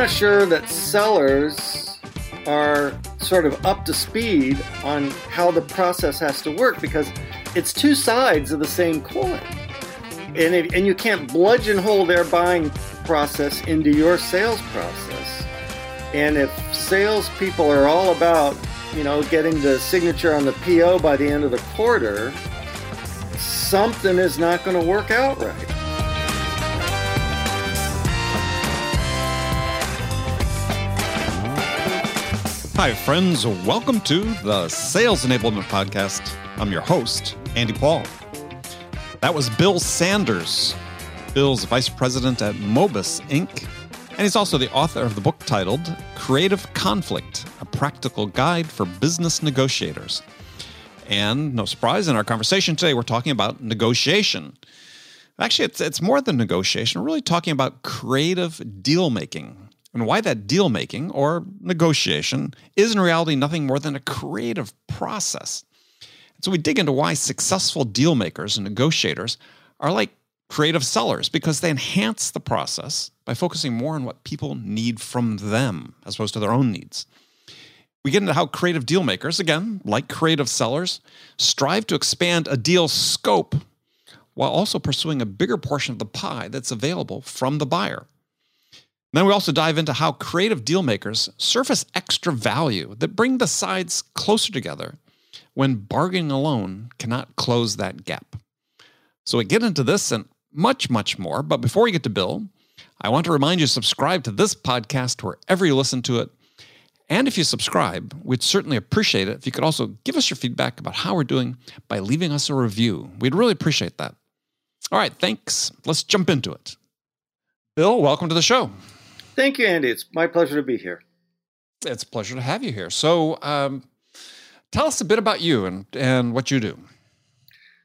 not sure that sellers are sort of up to speed on how the process has to work because it's two sides of the same coin. And, and you can't bludgeon hole their buying process into your sales process. And if salespeople are all about, you know, getting the signature on the PO by the end of the quarter, something is not going to work out right. Hi, friends. Welcome to the Sales Enablement Podcast. I'm your host, Andy Paul. That was Bill Sanders. Bill's vice president at Mobus Inc., and he's also the author of the book titled Creative Conflict A Practical Guide for Business Negotiators. And no surprise, in our conversation today, we're talking about negotiation. Actually, it's, it's more than negotiation. We're really talking about creative deal making and why that deal making or negotiation is in reality nothing more than a creative process. And so we dig into why successful deal makers and negotiators are like creative sellers because they enhance the process by focusing more on what people need from them as opposed to their own needs. We get into how creative deal makers, again, like creative sellers, strive to expand a deal's scope while also pursuing a bigger portion of the pie that's available from the buyer. Then we also dive into how creative deal makers surface extra value that bring the sides closer together when bargaining alone cannot close that gap. So we get into this and much, much more. But before we get to Bill, I want to remind you to subscribe to this podcast wherever you listen to it. And if you subscribe, we'd certainly appreciate it if you could also give us your feedback about how we're doing by leaving us a review. We'd really appreciate that. All right, thanks. Let's jump into it. Bill, welcome to the show. Thank you, Andy. It's my pleasure to be here. It's a pleasure to have you here. So, um, tell us a bit about you and, and what you do.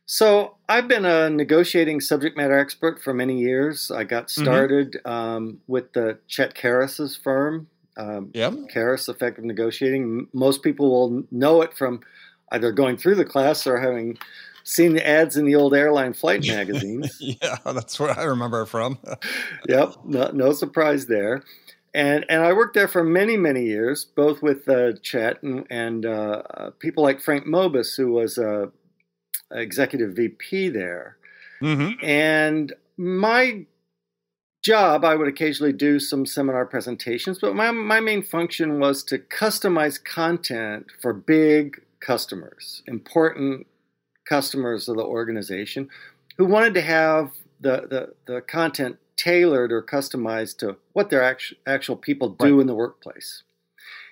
So, I've been a negotiating subject matter expert for many years. I got mm-hmm. started mm-hmm. um, with the Chet Karrass's firm, um, yep. Karrass Effective Negotiating. Most people will know it from either going through the class or having seen the ads in the old airline flight magazines. yeah, that's where I remember from. yep, no, no, surprise there. And and I worked there for many many years, both with uh, Chet and, and uh, uh people like Frank Mobus, who was a uh, executive VP there. Mm-hmm. And my job, I would occasionally do some seminar presentations, but my, my main function was to customize content for big customers, important customers of the organization who wanted to have the, the, the content tailored or customized to what their actual, actual people do right. in the workplace.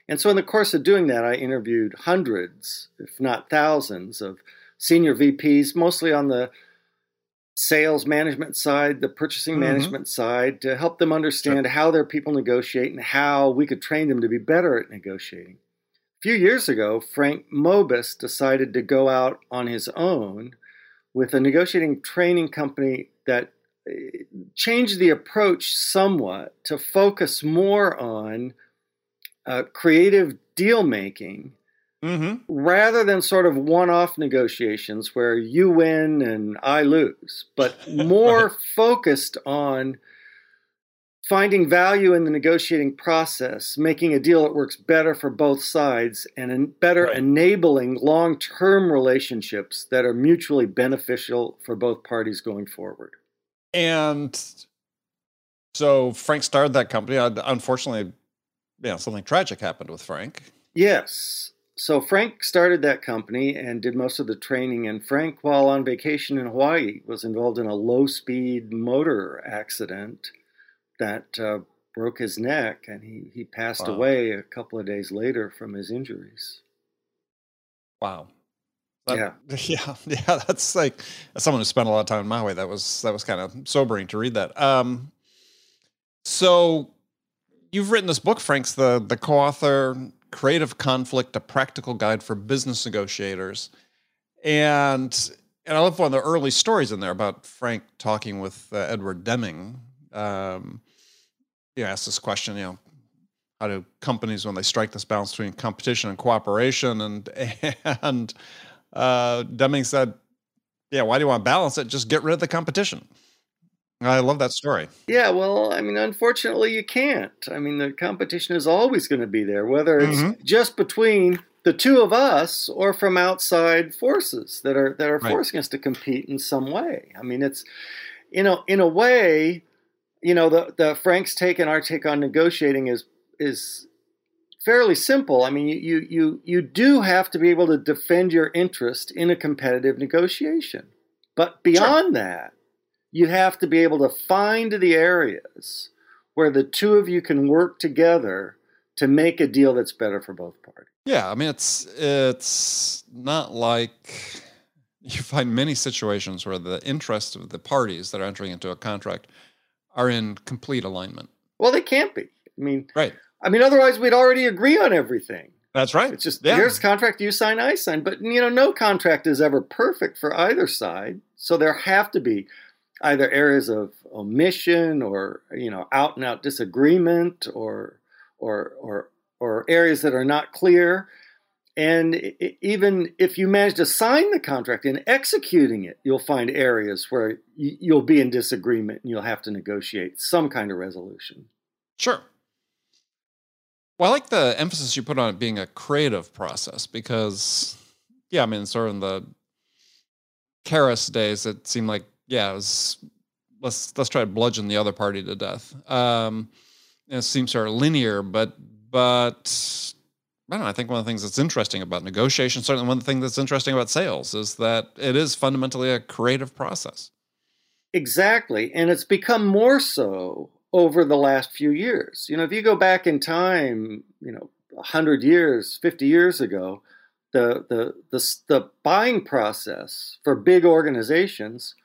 And so, in the course of doing that, I interviewed hundreds, if not thousands, of senior VPs, mostly on the sales management side, the purchasing mm-hmm. management side, to help them understand sure. how their people negotiate and how we could train them to be better at negotiating few years ago, Frank Mobus decided to go out on his own with a negotiating training company that eh, changed the approach somewhat to focus more on uh, creative deal making mm-hmm. rather than sort of one off negotiations where you win and I lose, but more focused on finding value in the negotiating process, making a deal that works better for both sides, and better right. enabling long term relationships that are mutually beneficial for both parties going forward. And so Frank started that company. Unfortunately, you know, something tragic happened with Frank. Yes. So Frank started that company and did most of the training. And Frank, while on vacation in Hawaii, was involved in a low speed motor accident that uh, broke his neck, and he, he passed wow. away a couple of days later from his injuries. Wow. That, yeah, yeah, yeah. That's like as someone who spent a lot of time in Maui. That was that was kind of sobering to read that. Um, so you've written this book, Frank's the the co-author, Creative Conflict: A Practical Guide for Business Negotiators, and and I love one of the early stories in there about Frank talking with uh, Edward Deming, um, you asked this question, you know, how do companies when they strike this balance between competition and cooperation and and uh, Deming said, yeah, why do you want to balance it? Just get rid of the competition. I love that story. Yeah, well, I mean, unfortunately, you can't. I mean, the competition is always going to be there, whether it's mm-hmm. just between the two of us or from outside forces that are that are right. forcing us to compete in some way. I mean, it's you know, in a way, you know, the the Frank's take and our take on negotiating is is fairly simple. I mean, you you you do have to be able to defend your interest in a competitive negotiation, but beyond sure. that you have to be able to find the areas where the two of you can work together to make a deal that's better for both parties. Yeah, I mean it's it's not like you find many situations where the interests of the parties that are entering into a contract are in complete alignment. Well, they can't be. I mean, right. I mean, otherwise we'd already agree on everything. That's right. It's just yeah. here's contract you sign, I sign. But you know, no contract is ever perfect for either side. So there have to be either areas of omission or you know out and out disagreement or or or or areas that are not clear and even if you manage to sign the contract and executing it you'll find areas where you'll be in disagreement and you'll have to negotiate some kind of resolution sure well i like the emphasis you put on it being a creative process because yeah i mean sort of in the Karrass days it seemed like yeah, it was let's let's try to bludgeon the other party to death. Um, it seems sort of linear, but but I don't know. I think one of the things that's interesting about negotiation, certainly one of the things that's interesting about sales, is that it is fundamentally a creative process. Exactly, and it's become more so over the last few years. You know, if you go back in time, you know, hundred years, fifty years ago, the the the, the buying process for big organizations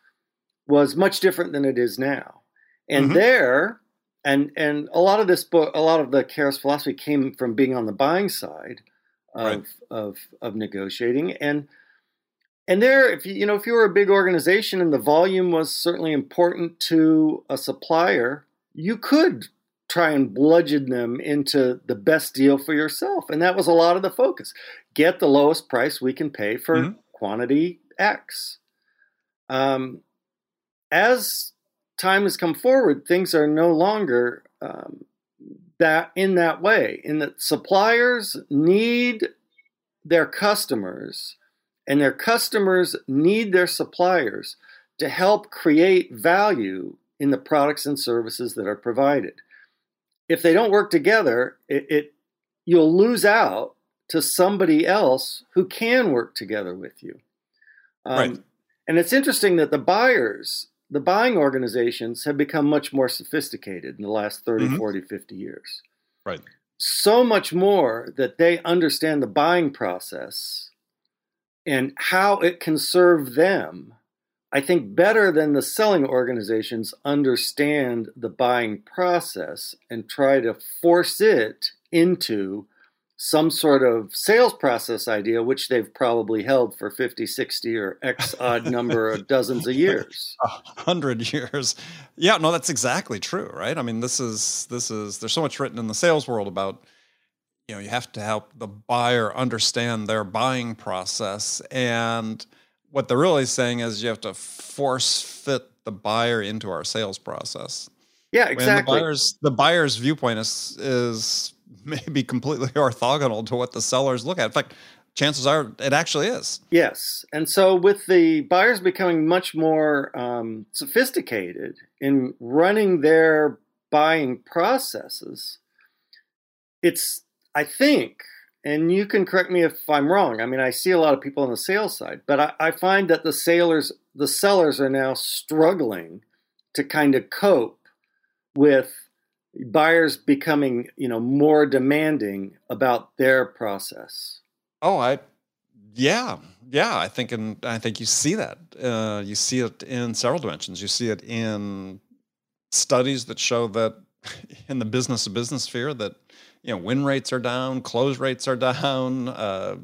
was much different than it is now. And mm-hmm. there, and and a lot of this book, a lot of the Karrass philosophy came from being on the buying side of right. of of negotiating. And and there, if you you know if you were a big organization and the volume was certainly important to a supplier, you could try and bludgeon them into the best deal for yourself. And that was a lot of the focus. Get the lowest price we can pay for mm-hmm. quantity X. Um, as time has come forward, things are no longer um, that in that way. In that suppliers need their customers, and their customers need their suppliers to help create value in the products and services that are provided. If they don't work together, it, it you'll lose out to somebody else who can work together with you. Um, right. And it's interesting that the buyers the buying organizations have become much more sophisticated in the last 30, mm-hmm. 40, 50 years. Right. So much more that they understand the buying process and how it can serve them. I think better than the selling organizations understand the buying process and try to force it into some sort of sales process idea, which they've probably held for 50, 60, or X odd number of dozens of years. A hundred years. Yeah, no, that's exactly true, right? I mean, this is, this is, there's so much written in the sales world about, you know, you have to help the buyer understand their buying process. And what they're really saying is you have to force fit the buyer into our sales process. Yeah, exactly. the buyer's, the buyer's viewpoint is, is may be completely orthogonal to what the sellers look at. In fact, chances are it actually is. Yes. And so, with the buyers becoming much more um, sophisticated in running their buying processes, it's, I think, and you can correct me if I'm wrong. I mean, I see a lot of people on the sales side, but I, I find that the sailors, the sellers are now struggling to kind of cope with buyers becoming you know more demanding about their process. Oh i yeah yeah i think and i think you see that uh, you see it in several dimensions. You see it in studies that show that in the business to business sphere that you know win rates are down close rates are down uh,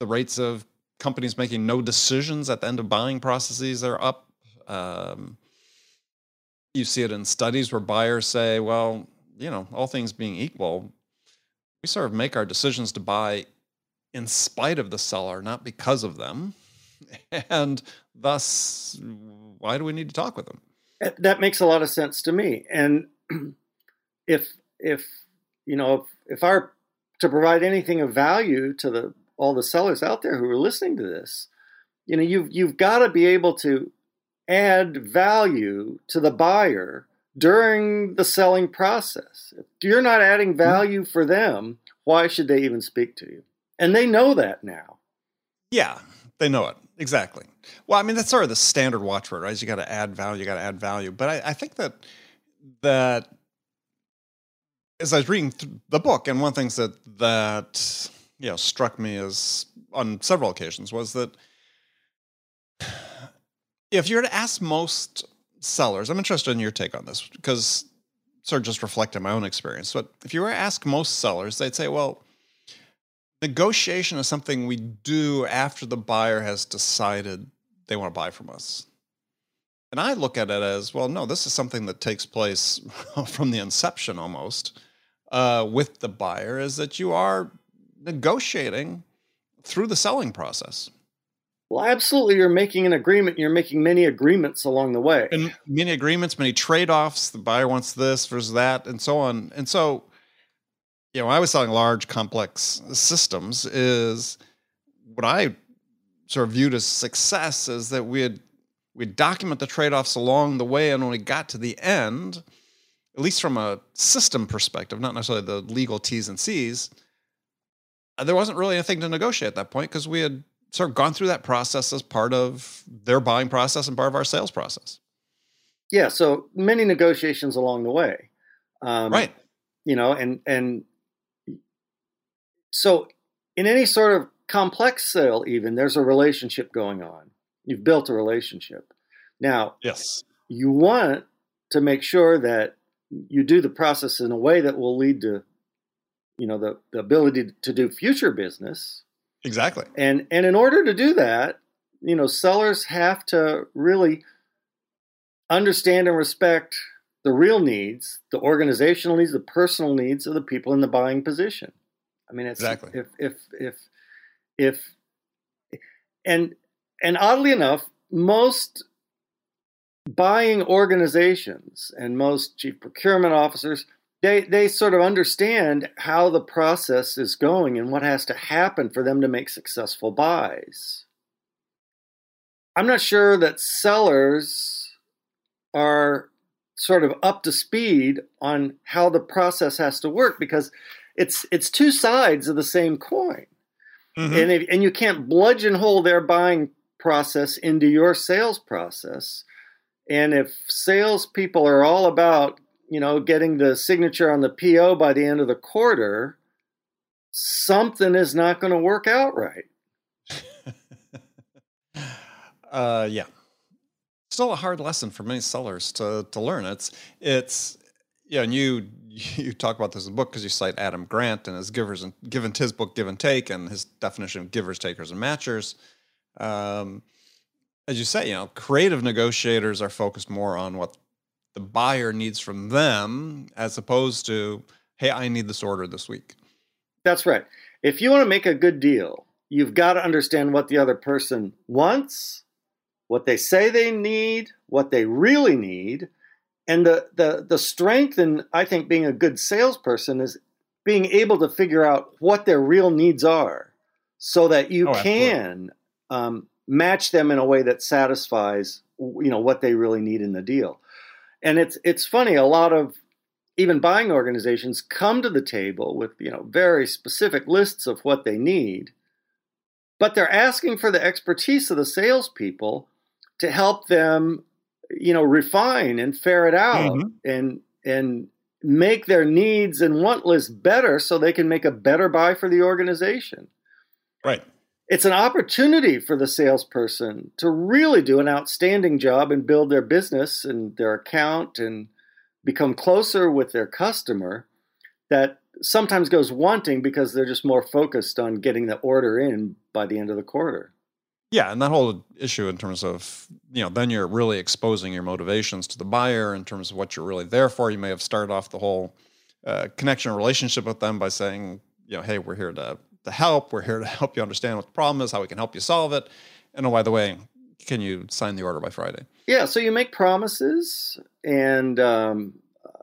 the rates of companies making no decisions at the end of buying processes are up um, you see it in studies where buyers say, well, you know, all things being equal, we sort of make our decisions to buy in spite of the seller, not because of them. And thus, why do we need to talk with them? Uh, that makes a lot of sense to me. And if if you know if, if our to provide anything of value to the all the sellers out there who are listening to this, you know you've you've got to be able to add value to the buyer during the selling process. If you're not adding mm-hmm. value for them, why should they even speak to you? And they know that now. Yeah, they know it. Exactly. Well, I mean, that's sort of the standard watchword, right? You got to add value, you got to add value. But I, I, think that that as I was reading the book, and one of the things that that you know struck me as on several occasions was that if you were to ask most sellers, I'm interested in your take on this because sort of just reflecting my own experience. But if you were to ask most sellers, they'd say, well, negotiation is something we do after the buyer has decided they want to buy from us. And I look at it as well, no, this is something that takes place from the inception almost uh, with the buyer, is that you are negotiating through the selling process. Well, absolutely. You're making an agreement. You're making many agreements along the way. And many agreements, many trade offs. The buyer wants this versus that, and so on. And so, you know, I was selling large, complex systems. Is what I sort of viewed as success is that we had we document the trade offs along the way, and when we got to the end, at least from a system perspective, not necessarily the legal T's and C's, uh, there wasn't really anything to negotiate at that point because we had sort of gone through that process as part of their buying process and part of our sales process. Yeah, so many negotiations along the way, um, right? You know, and and so in any sort of complex sale, even there's a relationship going on. You've built a relationship. Now, yes, you want to make sure that you do the process in a way that will lead to, you know, the, the ability to do future business Exactly. And and in order to do that, you know, sellers have to really understand and respect the real needs, the organizational needs, the personal needs of the people in the buying position. I mean, it's exactly if if if if and and oddly enough, most buying organizations and most chief procurement officers they they sort of understand how the process is going and what has to happen for them to make successful buys. I'm not sure that sellers are sort of up to speed on how the process has to work because it's it's two sides of the same coin. Mm-hmm. And if, and you can't bludgeon hole their buying process into your sales process. And if salespeople are all about you know, getting the signature on the PO by the end of the quarter, something is not going to work out right. uh, yeah. Still a hard lesson for many sellers to, to learn. It's, it's, yeah, and you you talk about this in the book because you cite Adam Grant and his givers and given his book Give and Take and his definition of givers, takers, and matchers. Um, as you say, you know, creative negotiators are focused more on what the buyer needs from them as opposed to, hey, I need this order this week. That's right. If you want to make a good deal, you've got to understand what the other person wants, what they say they need, what they really need. And the, the, the strength in, I think, being a good salesperson is being able to figure out what their real needs are so that you oh, can um, match them in a way that satisfies you know what they really need in the deal and it's it's funny a lot of even buying organizations come to the table with you know very specific lists of what they need but they're asking for the expertise of the salespeople to help them you know refine and ferret out mm-hmm. and and make their needs and want list better so they can make a better buy for the organization right it's an opportunity for the salesperson to really do an outstanding job and build their business and their account and become closer with their customer that sometimes goes wanting because they're just more focused on getting the order in by the end of the quarter. Yeah, and that whole issue in terms of, you know, then you're really exposing your motivations to the buyer in terms of what you're really there for. You may have started off the whole uh, connection relationship with them by saying, you know, hey, we're here to to help. We're here to help you understand what the problem is, how we can help you solve it. And oh, by the way, can you sign the order by Friday? Yeah, so you make promises and um,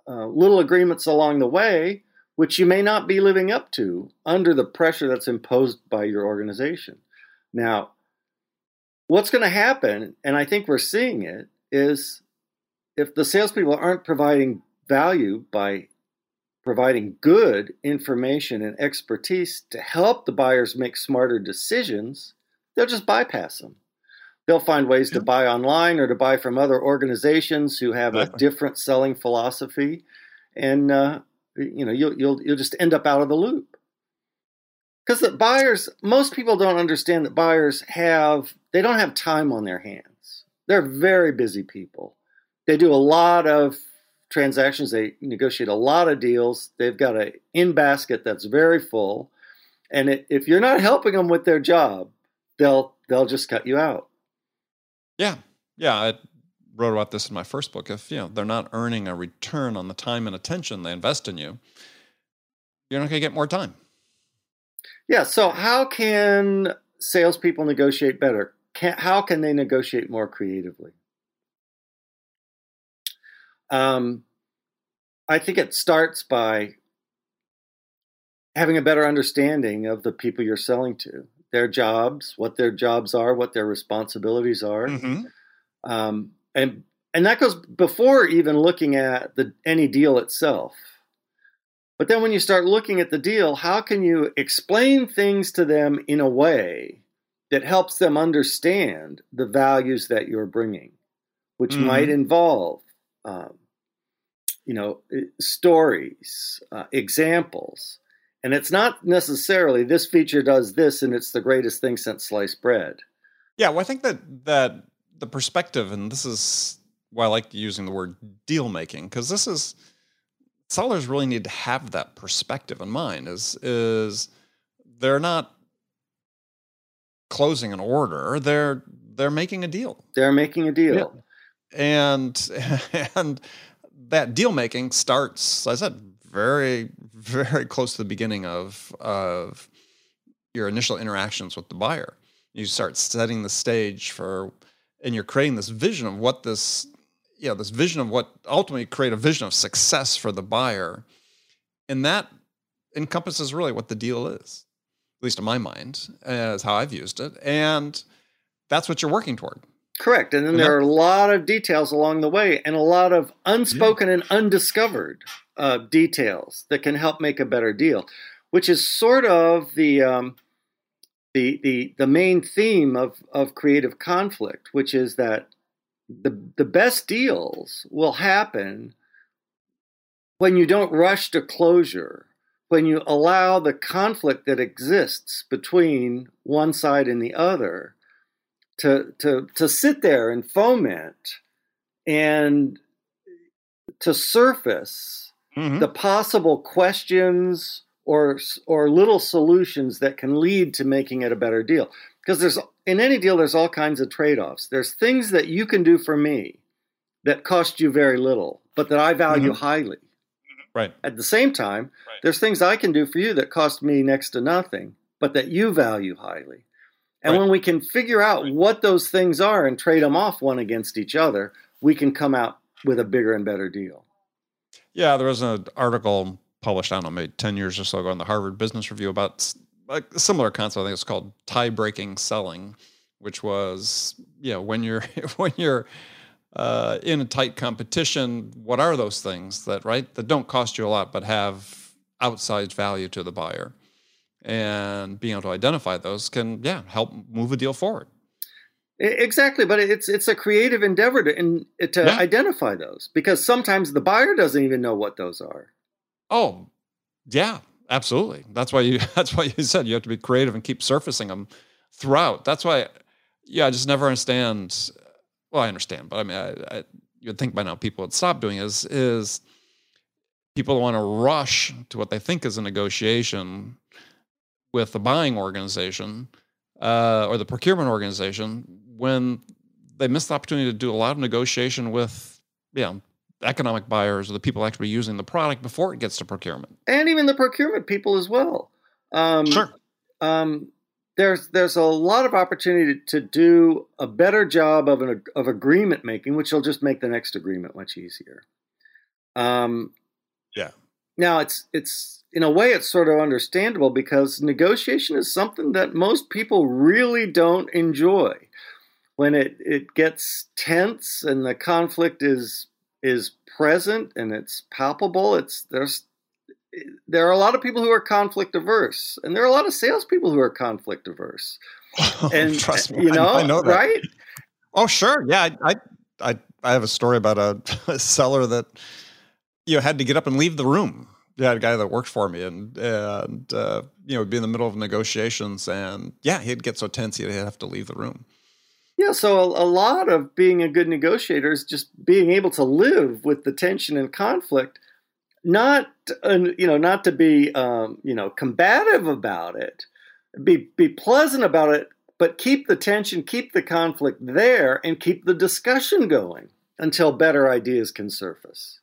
uh, little agreements along the way, which you may not be living up to under the pressure that's imposed by your organization. Now, what's going to happen, and I think we're seeing it, is if the salespeople aren't providing value by providing good information and expertise to help the buyers make smarter decisions, they'll just bypass them. They'll find ways to buy online or to buy from other organizations who have a different selling philosophy, and uh, you know you'll you'll you'll just end up out of the loop. Because the buyers, most people don't understand that buyers have they don't have time on their hands. They're very busy people. They do a lot of transactions. They negotiate a lot of deals. They've got an in basket that's very full, and it, if you're not helping them with their job, they'll they'll just cut you out. Yeah, yeah. I wrote about this in my first book. If you know they're not earning a return on the time and attention they invest in you, you're not going to get more time. Yeah. So how can salespeople negotiate better? Can, how can they negotiate more creatively? Um, I think it starts by having a better understanding of the people you're selling to, their jobs, what their jobs are, what their responsibilities are, mm-hmm. um, and and that goes before even looking at the any deal itself. But then when you start looking at the deal, how can you explain things to them in a way that helps them understand the values that you're bringing, which mm-hmm. might involve um, you know, stories, uh, examples. And it's not necessarily this feature does this and it's the greatest thing since sliced bread. Yeah, well, I think that that the perspective, and this is why I like using the word deal making, because this is sellers really need to have that perspective in mind. Is is they're not closing an order; they're they're making a deal. They're making a deal. Yeah and and that deal making starts, as I said, very very close to the beginning of of your initial interactions with the buyer. You start setting the stage for, and you're creating this vision of what this, know, this vision of what ultimately create a vision of success for the buyer, and that encompasses really what the deal is, at least in my mind, as how I've used it, and that's what you're working toward. Correct. And then there are a lot of details along the way and a lot of unspoken yeah. and undiscovered uh, details that can help make a better deal, which is sort of the, um, the, the, the main theme of, of creative conflict, which is that the, the best deals will happen when you don't rush to closure, when you allow the conflict that exists between one side and the other to to to sit there and foment and to surface mm-hmm. the possible questions or or little solutions that can lead to making it a better deal because there's in any deal there's all kinds of trade-offs there's things that you can do for me that cost you very little but that I value mm-hmm. highly right at the same time right. there's things I can do for you that cost me next to nothing but that you value highly and right. when we can figure out what those things are and trade them off one against each other, we can come out with a bigger and better deal. Yeah, there was an article published, I don't know, maybe 10 years or so ago in the Harvard Business Review about a similar concept. I think it's called tie breaking selling, which was, you know, when you're, when you're, uh, in a tight competition, what are those things that, right, that don't cost you a lot but have outsized value to the buyer? And being able to identify those can yeah help move a deal forward. Exactly but it's it's a creative endeavor to in, to yeah. identify those because sometimes the buyer doesn't even know what those are. Oh yeah absolutely. That's why you that's why you said you have to be creative and keep surfacing them throughout. That's why yeah i just never understand well i understand but i mean I, I, you'd think by now people would stop doing is is people want to rush to what they think is a negotiation with the buying organization uh, or the procurement organization when they miss the opportunity to do a lot of negotiation with, you know, economic buyers or the people actually using the product before it gets to procurement. And even the procurement people as well. Um, sure. Um, there's there's a lot of opportunity to do a better job of an of agreement making, which will just make the next agreement much easier. Um, yeah. Now it's it's in a way it's sort of understandable because negotiation is something that most people really don't enjoy. When it it gets tense and the conflict is is present and it's palpable, it's there's there are a lot of people who are conflict averse, and there are a lot of salespeople who are conflict averse. And trust me, you know, I, I know that. right? Oh, sure, yeah. I, I, I have a story about a, a seller that you know had to get up and leave the room. Yeah, a guy that worked for me, and and uh, you know, be in the middle of negotiations, and yeah, he'd get so tense he'd have to leave the room. Yeah, so a, a, lot of being a good negotiator is just being able to live with the tension and conflict not you know not to be um, you know combative about it be be pleasant about it but keep the tension keep the conflict there and keep the discussion going until better ideas can surface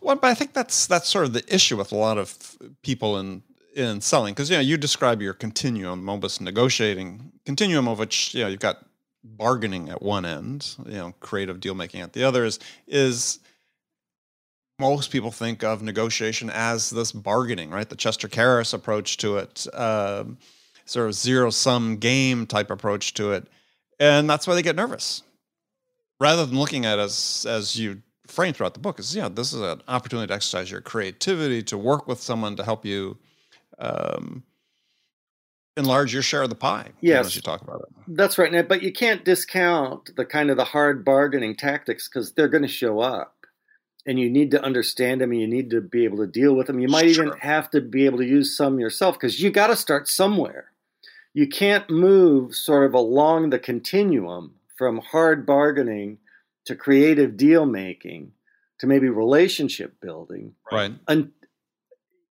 well but i think that's that's sort of the issue with a lot of people in in selling because you know you describe your continuum mobus negotiating continuum of which you know you've got bargaining at one end you know creative deal making at the other is is most people think of negotiation as this bargaining, right? The Chester Karrass approach to it, um, sort of zero sum game type approach to it, and that's why they get nervous. Rather than looking at as as you frame throughout the book, is yeah, this is an opportunity to exercise your creativity, to work with someone to help you um, enlarge your share of the pie. Yes, as you talk about it. That's right, Now, but you can't discount the kind of the hard bargaining tactics because they're going to show up and you need to understand them and you need to be able to deal with them. You might sure. even have to be able to use some yourself because you got to start somewhere. You can't move sort of along the continuum from hard bargaining to creative deal making to maybe relationship building. Right. And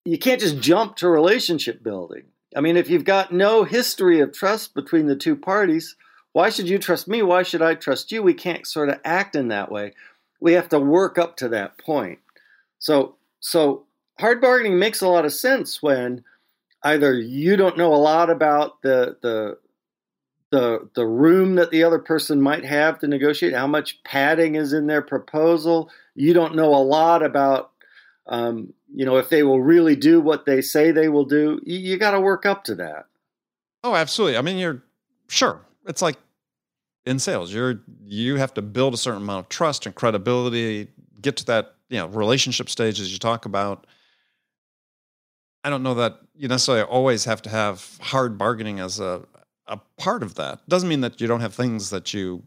you can't just jump to relationship building. I mean, if you've got no history of trust between the two parties, why should you trust me? Why should I trust you? We can't sort of act in that way we have to work up to that point. So so hard bargaining makes a lot of sense when either you don't know a lot about the the the the room that the other person might have to negotiate, how much padding is in their proposal. You don't know a lot about um, you know if they will really do what they say they will do. You, you got to work up to that. Oh, absolutely. I mean, you're sure. It's like in sales. You're you have to build a certain amount of trust and credibility, get to that, you know, relationship stage as you talk about. I don't know that you necessarily always have to have hard bargaining as a a part of that. Doesn't mean that you don't have things that you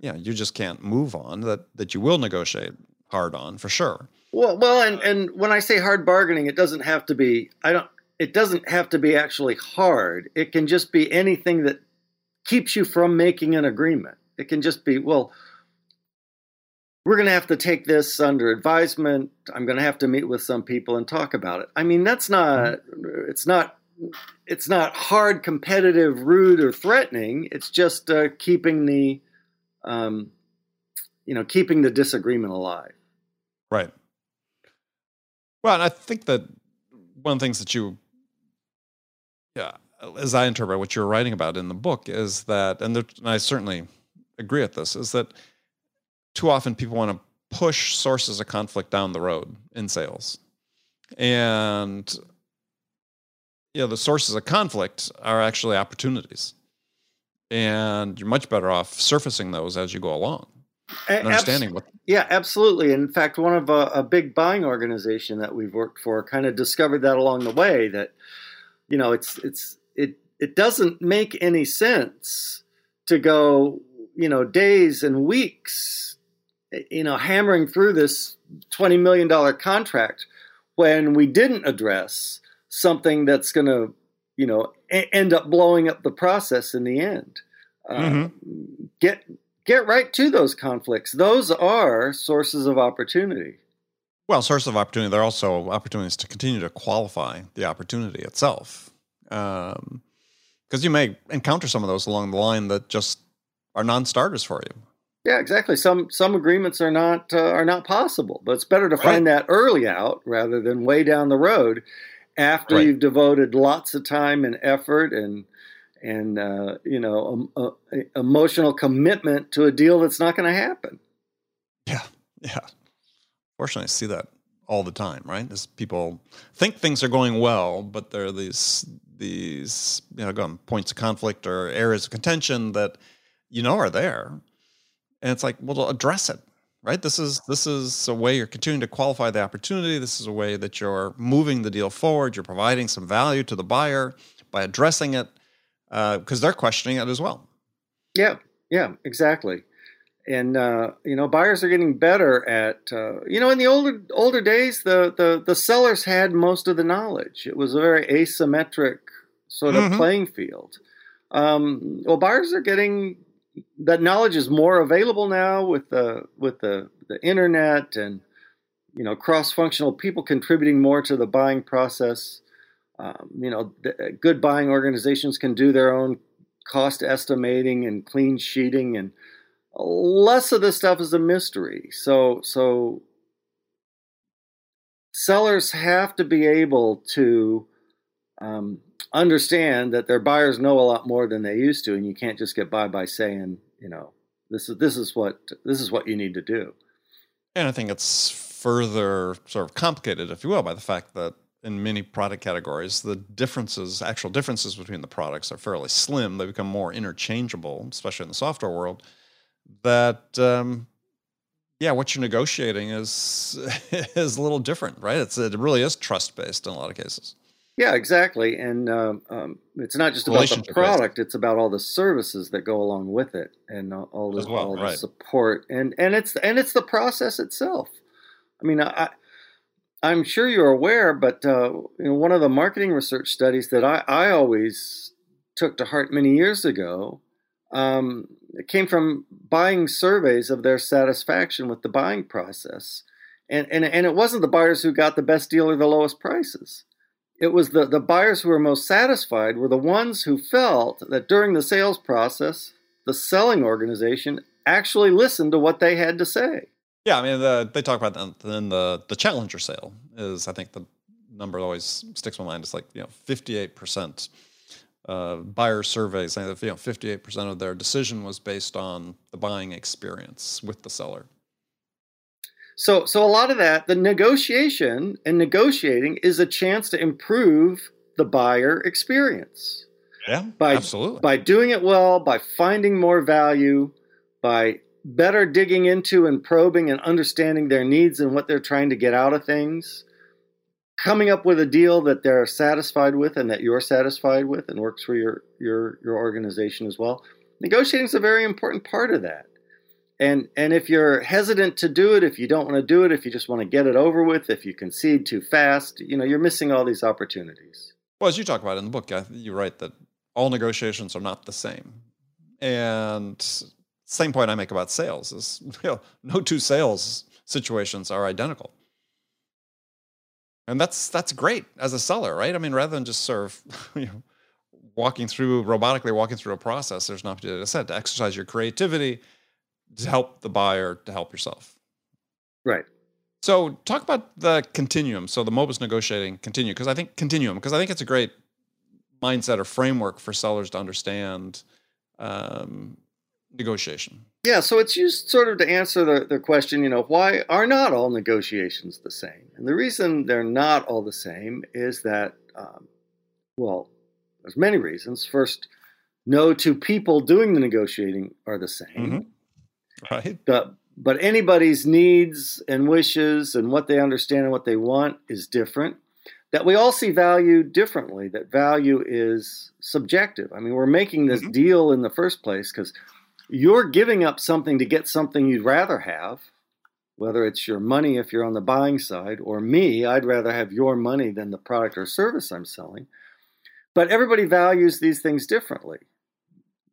yeah, you just can't move on that that you will negotiate hard on for sure. Well, well, and and when I say hard bargaining, it doesn't have to be. I don't. It doesn't have to be actually hard. It can just be anything that keeps you from making an agreement. It can just be, well, we're going to have to take this under advisement. I'm going to have to meet with some people and talk about it. I mean, that's not, mm-hmm. it's not, it's not hard, competitive, rude, or threatening. It's just uh, keeping the, um, you know, keeping the disagreement alive. Right. Well, and I think that one of the things that you, yeah, as I interpret what you're writing about in the book, is that, and, there, and I certainly agree with this, is that too often people want to push sources of conflict down the road in sales. And you know, the sources of conflict are actually opportunities. And you're much better off surfacing those as you go along. understanding what yeah absolutely in fact one of a, a big buying organization that we've worked for kind of discovered that along the way that you know it's it's it it doesn't make any sense to go you know days and weeks eh, you know hammering through this 20 million dollar contract when we didn't address something that's going to you know a- end up blowing up the process in the end uh, mm-hmm. get get right to those conflicts those are sources of opportunity well sources of opportunity they're also opportunities to continue to qualify the opportunity itself because um, you may encounter some of those along the line that just are non-starters for you. Yeah, exactly. Some some agreements are not uh, are not possible, but it's better to find right. that early out rather than way down the road after right. you've devoted lots of time and effort and and uh, you know um, uh, emotional commitment to a deal that's not going to happen. Yeah, yeah. Fortunately, I see that all the time, right? As people think things are going well, but there are these these you know points of conflict or areas of contention that you know are there, and it's like, well, address it, right? This is this is a way you're continuing to qualify the opportunity. This is a way that you're moving the deal forward. You're providing some value to the buyer by addressing it because uh, they're questioning it as well. Yeah, yeah, exactly and uh, you know buyers are getting better at uh, you know in the older older days the, the the sellers had most of the knowledge it was a very asymmetric sort of mm-hmm. playing field um, well buyers are getting that knowledge is more available now with the with the the internet and you know cross functional people contributing more to the buying process um, you know good buying organizations can do their own cost estimating and clean sheeting and less of this stuff is a mystery. So so sellers have to be able to um, understand that their buyers know a lot more than they used to, and you can't just get by by saying, you know, this is this is what this is what you need to do. And I think it's further sort of complicated, if you will, by the fact that in many product categories, the differences, actual differences between the products are fairly slim. They become more interchangeable, especially in the software world that um, yeah, what you're negotiating is is a little different, right? It's it really is trust based in a lot of cases. Yeah, exactly, and um, um, it's not just about the product; it's about all the services that go along with it, and all the, well, all right. the support, and and it's and it's the process itself. I mean, I. I'm sure you're aware, but uh, you know, one of the marketing research studies that I, I always took to heart many years ago um, it came from buying surveys of their satisfaction with the buying process. And, and, and it wasn't the buyers who got the best deal or the lowest prices. It was the, the buyers who were most satisfied were the ones who felt that during the sales process, the selling organization actually listened to what they had to say. Yeah, I mean, the, they talk about then the the challenger sale is, I think, the number that always sticks in my mind. It's like you know, fifty eight percent buyer surveys saying that you know 58% of their decision was based on the buying experience with the seller. So, so a lot of that, the negotiation and negotiating is a chance to improve the buyer experience. Yeah, by, absolutely. By doing it well, by finding more value, by better digging into and probing and understanding their needs and what they're trying to get out of things, coming up with a deal that they're satisfied with and that you're satisfied with and works for your your your organization as well. Negotiating is a very important part of that. And and if you're hesitant to do it, if you don't want to do it, if you just want to get it over with, if you concede too fast, you know, you're missing all these opportunities. Well, as you talk about in the book, you write that all negotiations are not the same. And same point I make about sales is you know, no two sales situations are identical and that's that's great as a seller, right? I mean, rather than just of you know, walking through robotically walking through a process, there's an opportunity, said, to exercise your creativity to help the buyer, to help yourself. Right. So talk about the continuum. So the Mobus negotiating continuum, because I think continuum, because I think it's a great mindset or framework for sellers to understand um, negotiation. Yeah, so it's used sort of to answer the, the question, you know, why are not all negotiations the same? And the reason they're not all the same is that, um, well, there's many reasons. First, no two people doing the negotiating are the same. Mm-hmm. Right. But, but anybody's needs and wishes and what they understand and what they want is different. That we all see value differently, that value is subjective. I mean, we're making this mm-hmm. deal in the first place because you're giving up something to get something you'd rather have, whether it's your money if you're on the buying side, or me, I'd rather have your money than the product or service I'm selling. But everybody values these things differently.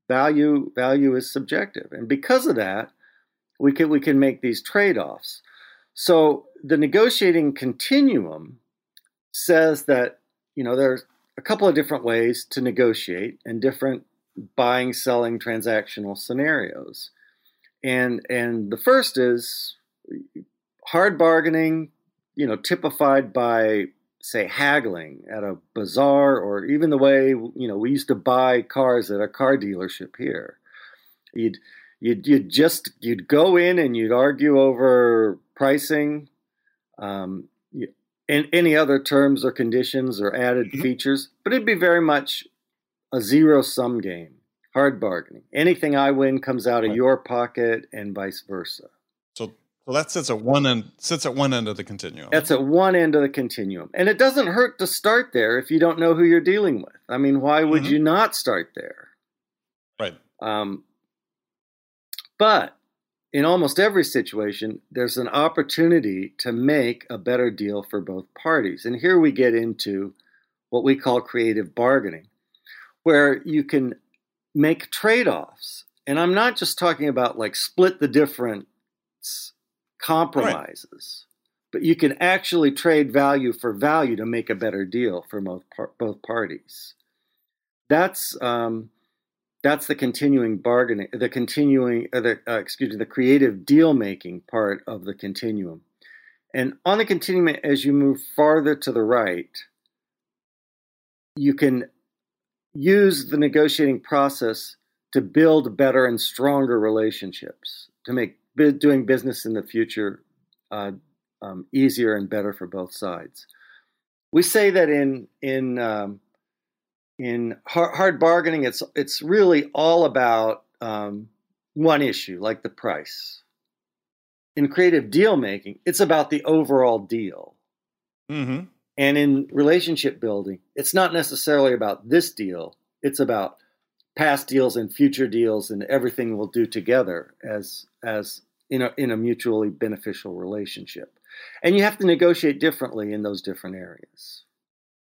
Value value is subjective, and because of that, we can we can make these trade-offs. So the negotiating continuum says that you know there's a couple of different ways to negotiate and different buying, selling, transactional scenarios. And and the first is hard bargaining, you know, typified by say haggling at a bazaar or even the way you know we used to buy cars at a car dealership here. You'd you'd, you'd just you'd go in and you'd argue over pricing um, you, and any other terms or conditions or added mm-hmm. features but it'd be very much a zero sum game hard bargaining. Anything i win comes out of your pocket and vice versa well, that sits at one end sits at one end of the continuum. That's at one end of the continuum. And it doesn't hurt to start there if you don't know who you're dealing with. I mean, why would mm-hmm. you not start there? Right. Um, but in almost every situation, there's an opportunity to make a better deal for both parties. And here we get into what we call creative bargaining, where you can make trade offs. And I'm not just talking about like split the difference compromises. Right. But you can actually trade value for value to make a better deal for both, both parties. That's um, that's the continuing bargaining, the continuing, uh, the uh, excuse me, the creative deal making part of the continuum. And on the continuum, as you move farther to the right, you can use the negotiating process to build better and stronger relationships, to make doing business in the future uh, um, easier and better for both sides. We say that in in um, in hard, hard, bargaining, it's it's really all about um, one issue, like the price. In creative deal making, it's about the overall deal. Mm-hmm. And in relationship building, it's not necessarily about this deal. It's about past deals and future deals and everything we'll do together as as in a in a mutually beneficial relationship. And you have to negotiate differently in those different areas.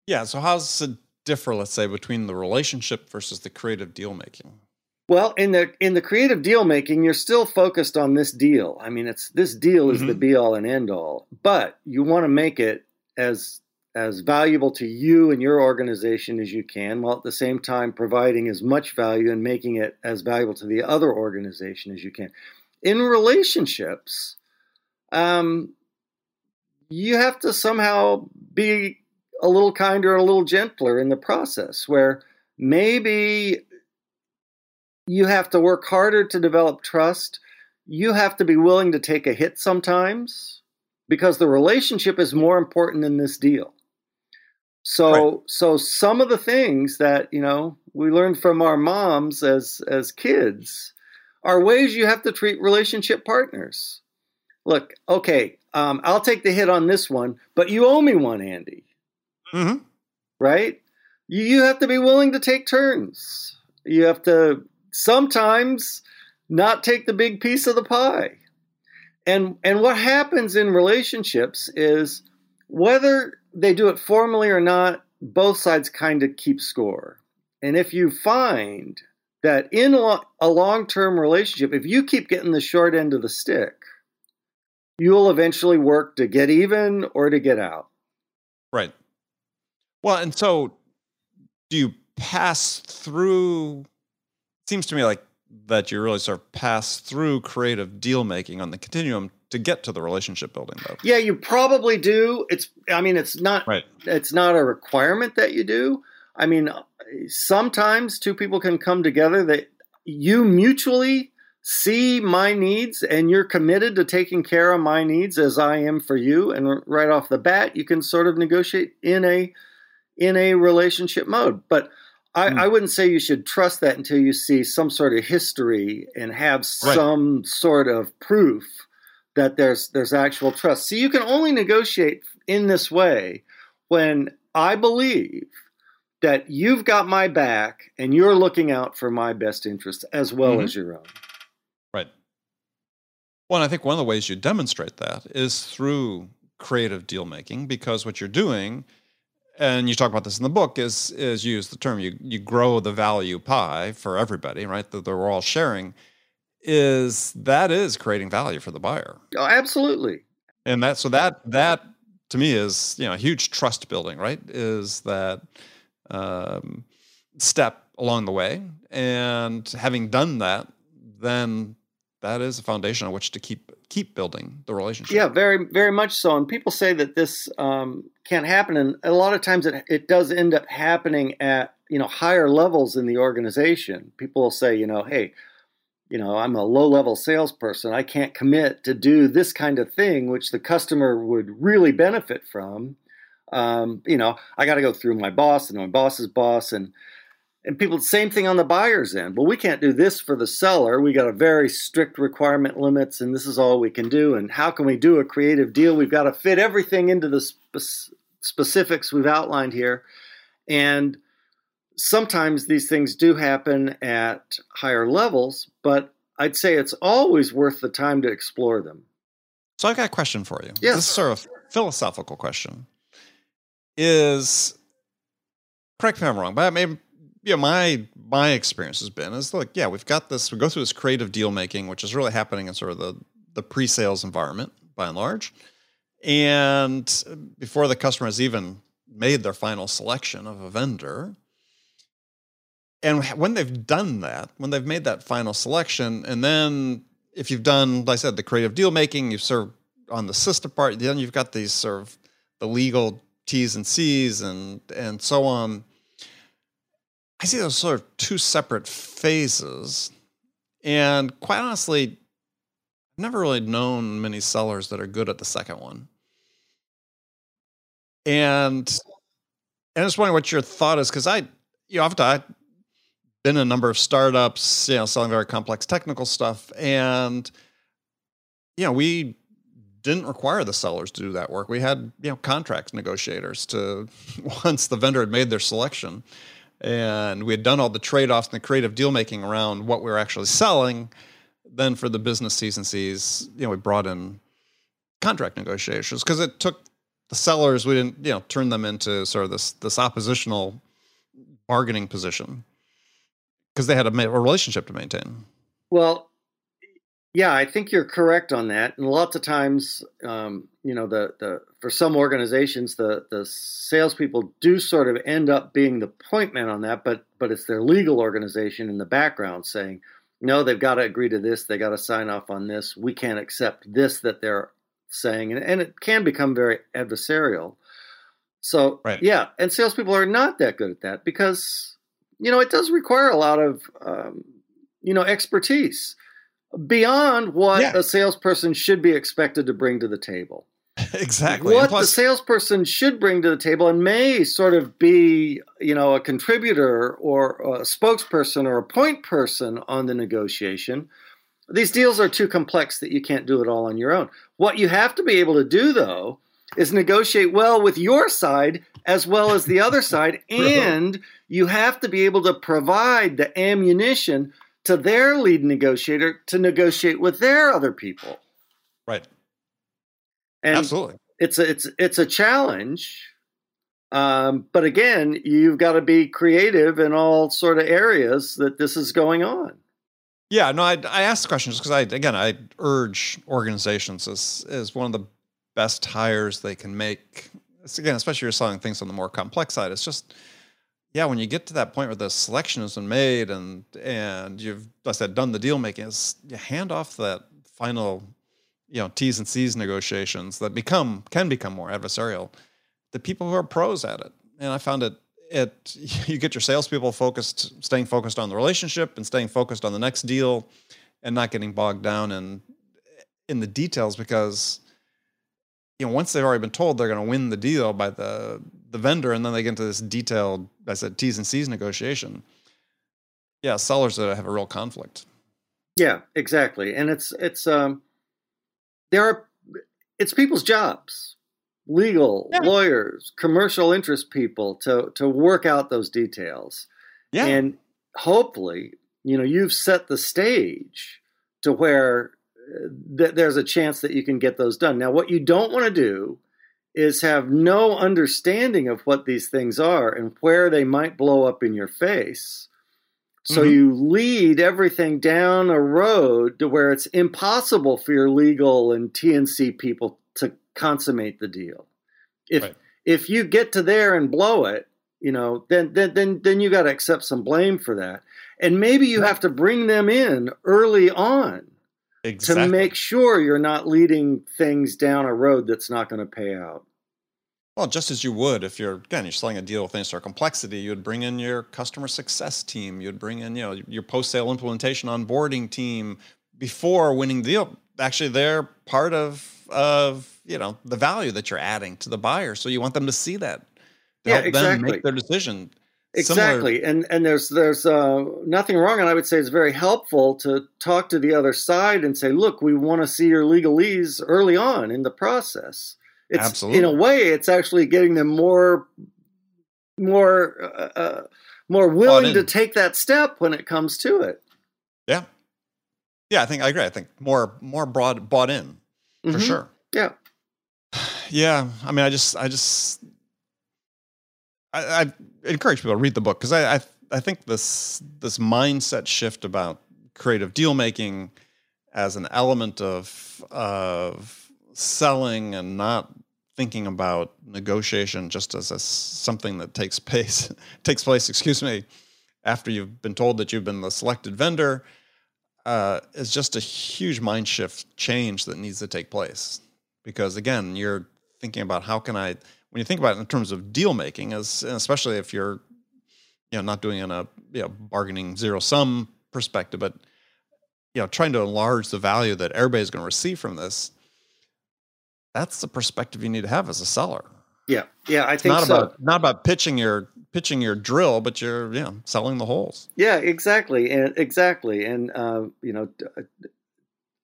Yeah. So how does it differ, let's say, between the relationship versus the creative deal making? Well, in the in the creative deal making, you're still focused on this deal. I mean, it's this deal is mm-hmm. the be all and end all, but you want to make it as as valuable to you and your organization as you can, while at the same time providing as much value and making it as valuable to the other organization as you can in relationships, um, you have to somehow be a little kinder, a little gentler in the process, where maybe you have to work harder to develop trust. You have to be willing to take a hit sometimes because the relationship is more important than this deal. So, right. so some of the things that you know we learned from our moms as as kids are ways you have to treat relationship partners. Look, okay, um, I'll take the hit on this one, but you owe me one, Andy. Mm-hmm. Right? You, you have to be willing to take turns. You have to sometimes not take the big piece of the pie. And and what happens in relationships is whether they do it formally or not, both sides kind of keep score. And if you find that in a long term relationship, if you keep getting the short end of the stick, you'll eventually work to get even or to get out. Right. Well, and so do you pass through? Seems to me like that you really sort of pass through creative deal making on the continuum to get to the relationship building though yeah you probably do it's i mean it's not right. it's not a requirement that you do I mean, sometimes two people can come together that you mutually see my needs and you're committed to taking care of my needs as I am for you and right off the bat you can sort of negotiate in a in a relationship mode but I, mm. I wouldn't say you should trust that until you see some sort of history and have right. some sort of proof that there's there's actual trust. See, you can only negotiate in this way when I believe that you've got my back and you're looking out for my best interest as well mm-hmm. as your own. Right. Well, I think one of the ways you demonstrate that is through creative deal making because what you're doing and you talk about this in the book is is use the term you you grow the value pie for everybody right that they're all sharing is that is creating value for the buyer oh, absolutely and that so that that to me is you know huge trust building right is that um, step along the way. And having done that, then that is a foundation on which to keep keep building the relationship. Yeah, very very much so. And people say that this um, can't happen, and a lot of times it it does end up happening at you know higher levels in the organization. People will say, you know, hey, you know, I'm a low level salesperson. I can't commit to do this kind of thing, which the customer would really benefit from. Um, you know, I got to go through my boss and my boss's boss and and people same thing on the buyer's end. Well we can't do this for the seller. We got a very strict requirement limits and this is all we can do and how can we do a creative deal? We've got to fit everything into the spe- specifics we've outlined here and sometimes these things do happen at higher levels but i'd say it's always worth the time to explore them. So i've got a question for you. Yes. this is sort of philosophical question is correct me if i'm wrong but I mean, yeah, my my experience has been is look, yeah, we've got this. We go through this creative deal making, which is really happening in sort of the the pre sales environment by and large, and before the customer has even made their final selection of a vendor. And when they've done that, when they've made that final selection, and then if you've done, like I said, the creative deal making, you've served on the system part, then you've got these sort of the legal T's and C's and and so on I see those sort of two separate phases. And quite honestly, I've never really known many sellers that are good at the second one. And and I was wondering what your thought is, because I, you know, I've been in a number of startups, you know, selling very complex technical stuff. And, you know, we didn't require the sellers to do that work. We had, you know, contract negotiators to once the vendor had made their selection and we had done all the trade-offs and the creative deal making around what we were actually selling then for the business T's and C's, you know, we brought in contract negotiations because it took the sellers, we didn't, you know, turn them into sort of this this oppositional bargaining position because they had a, a relationship to maintain. Well, yeah, I think you're correct on that. And lots of times, um, you know, the the for some organizations, the the salespeople do sort of end up being the point man on that, but but it's their legal organization in the background saying, no, they've got to agree to this, they got to sign off on this. We can't accept this that they're saying, and, and it can become very adversarial. So right. yeah, and salespeople are not that good at that because you know it does require a lot of um, you know expertise beyond what yeah. a salesperson should be expected to bring to the table. exactly. What plus- the salesperson should bring to the table and may sort of be, you know, a contributor or a spokesperson or a point person on the negotiation. These deals are too complex that you can't do it all on your own. What you have to be able to do, though, is negotiate well with your side as well as the other side. And you have to be able to provide the ammunition to their lead negotiator to negotiate with their other people. Right. And Absolutely. It's a, it's it's a challenge. Um, but again, you've got to be creative in all sort of areas that this is going on. Yeah, no, I, I asked the question just because I again I urge organizations as is one of the best hires they can make. It's, again, especially you're selling things on the more complex side. It's just yeah, when you get to that point where the selection has been made and and you've, I said, done the deal making, you hand off that final, you know, T's and C's negotiations that become can become more adversarial. The people who are pros at it, and I found it it you get your salespeople focused, staying focused on the relationship and staying focused on the next deal, and not getting bogged down in in the details because you know once they've already been told they're going to win the deal by the the vendor, and then they get into this detailed, I said T's and C's negotiation. Yeah, sellers that have a real conflict. Yeah, exactly, and it's it's um, there are it's people's jobs, legal yeah. lawyers, commercial interest people to to work out those details. Yeah, and hopefully, you know, you've set the stage to where uh, th- there's a chance that you can get those done. Now, what you don't want to do is have no understanding of what these things are and where they might blow up in your face. So mm-hmm. you lead everything down a road to where it's impossible for your legal and TNC people to consummate the deal. If right. if you get to there and blow it, you know, then then then then you got to accept some blame for that. And maybe you have to bring them in early on exactly. to make sure you're not leading things down a road that's not going to pay out. Well, just as you would if you're again you're selling a deal with any sort of complexity, you'd bring in your customer success team, you'd bring in you know your post sale implementation onboarding team before winning the deal. Actually, they're part of of you know the value that you're adding to the buyer, so you want them to see that to Yeah, help them make their decision. Similar- Exactly, and and there's there's uh, nothing wrong, and I would say it's very helpful to talk to the other side and say, look, we want to see your legalese early on in the process. It's Absolutely. in a way, it's actually getting them more more uh, uh, more willing to take that step when it comes to it. Yeah, yeah, I think I agree. I think more more broad bought in for Mhm. sure. Yeah. Yeah, I mean, I just, I just, I, I encourage people to read the book because I, I, I think this this mindset shift about creative deal making as an element of of selling and not thinking about negotiation just as a, something that takes place takes place. Excuse me, after you've been told that you've been the selected vendor, uh, is just a huge mind shift change that needs to take place because again you're thinking about how can i when you think about it in terms of deal making as especially if you're you know not doing it in a you know, bargaining zero sum perspective but you know trying to enlarge the value that everybody's going to receive from this that's the perspective you need to have as a seller Yeah, yeah, I it's think not so. about not about pitching your pitching your drill but you're you know selling the holes Yeah, exactly, and exactly, and uh, you know, uh,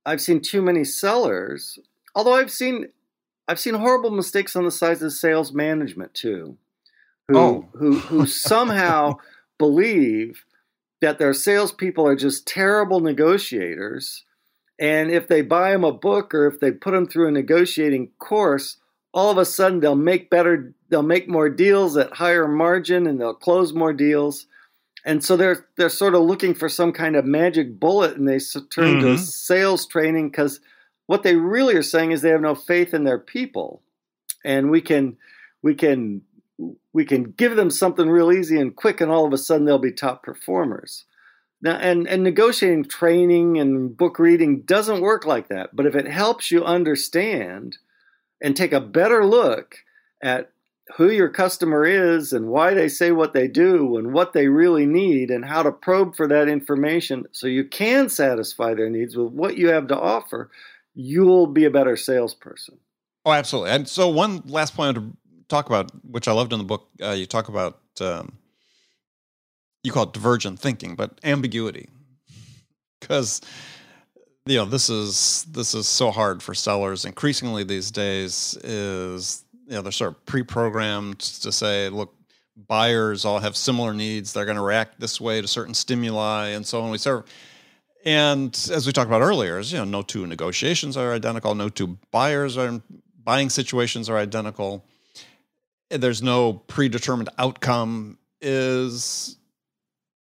I've seen too many sellers. Although I've seen, I've seen horrible mistakes on the sides of sales management too, who Oh. who who somehow believe that their salespeople are just terrible negotiators, and if they buy them a book or if they put them through a negotiating course, all of a sudden they'll make better, they'll make more deals at higher margin, and they'll close more deals and so they're they're sort of looking for some kind of magic bullet, and they turn to Mhm. sales training because what they really are saying is they have no faith in their people, and we can we can we can give them something real easy and quick, and all of a sudden they'll be top performers. Now, and and negotiating training and book reading doesn't work like that. But if it helps you understand and take a better look at who your customer is and why they say what they do and what they really need and how to probe for that information so you can satisfy their needs with what you have to offer, you'll be a better salesperson. Oh, absolutely. And so, one last point to talk about, which I loved in the book, uh, you talk about, um, you call it divergent thinking, but ambiguity, because you know this is this is so hard for sellers. Increasingly these days, is you know they're sort of pre-programmed to say, look, buyers all have similar needs. They're going to react this way to certain stimuli, and so on. We serve. And as we talked about earlier, you know, no two negotiations are identical, no two buyers are buying situations are identical. There's no predetermined outcome. Is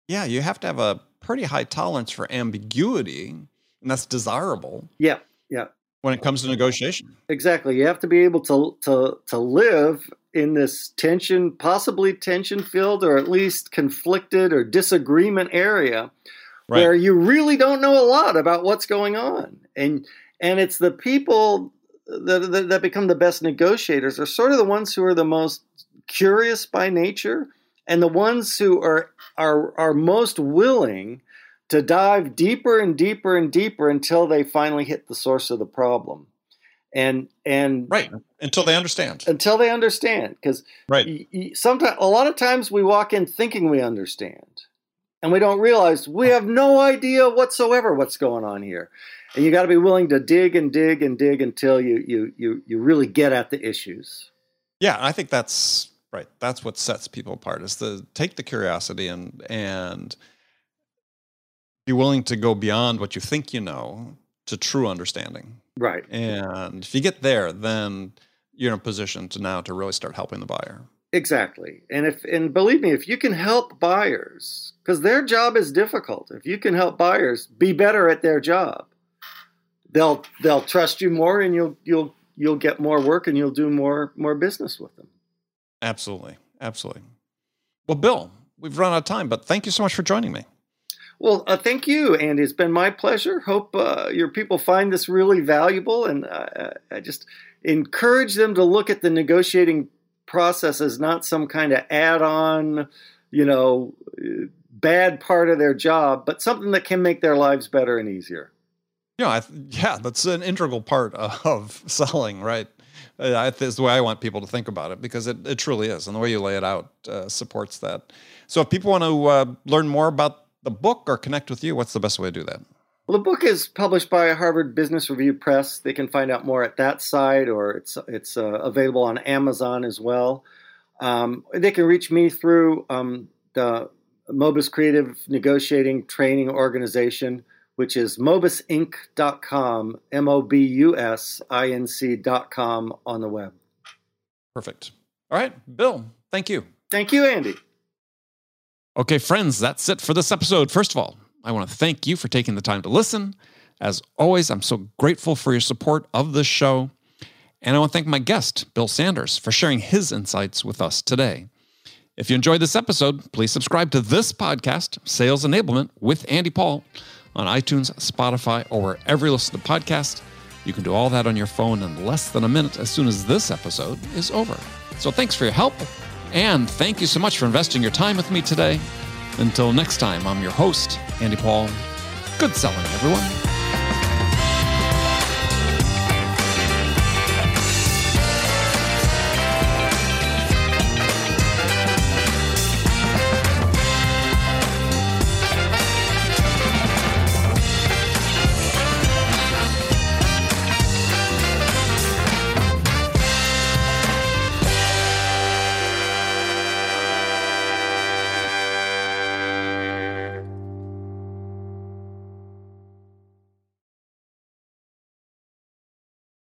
yeah, you have to have a pretty high tolerance for ambiguity, and that's desirable Yeah, yeah, when it comes to negotiation. exactly. You have to be able to to to live in this tension, possibly tension filled or at least conflicted or disagreement area Right. where you really don't know a lot about what's going on and and it's the people that, that, that become the best negotiators are sort of the ones who are the most curious by nature and the ones who are are are most willing to dive deeper and deeper and deeper until they finally hit the source of the problem and and Right. Until they understand. until they understand because Right. sometimes a lot of times we walk in thinking we understand and we don't realize we have no idea whatsoever what's going on here and you got to be willing to dig and dig and dig until you you you you really get at the issues Yeah, I think that's right. That's what sets people apart is to take the curiosity and and be willing to go beyond what you think you know to true understanding. right And if you get there, then you're in a position to now to really start helping the buyer. Exactly and if and believe me if you can help buyers because their job is difficult if you can help buyers be better at their job they'll they'll trust you more and you'll you'll you'll get more work and you'll do more more business with them Absolutely. Absolutely. Well, Bill, we've run out of time, but thank you so much for joining me. Well, uh, thank you, Andy. It's been my pleasure. Hope uh, your people find this really valuable, and uh, I just encourage them to look at the negotiating process is not some kind of add-on, you know, bad part of their job, but something that can make their lives better and easier. Yeah, yeah, that's an integral part of selling, right? Uh, is the way I want people to think about it because it, it truly is, and the way you lay it out uh, supports that. So, if people want to uh, learn more about the book or connect with you, what's the best way to do that? Well, the book is published by Harvard Business Review Press. They can find out more at that site, or it's it's uh, available on Amazon as well. Um, they can reach me through um, the Mobus Creative Negotiating Training Organization which is mobusinc.com, M O B U S I N C.com on the web. Perfect. All right, Bill, thank you. Thank you, Andy. Okay, friends, that's it for this episode. First of all, I want to thank you for taking the time to listen. As always, I'm so grateful for your support of this show. And I want to thank my guest, Bill Sanders, for sharing his insights with us today. If you enjoyed this episode, please subscribe to this podcast, Sales Enablement with Andy Paul on iTunes, Spotify, or wherever you listen to podcasts. You can do all that on your phone in less than a minute as soon as this episode is over. So thanks for your help, and thank you so much for investing your time with me today. Until next time, I'm your host, Andy Paul. Good selling, everyone.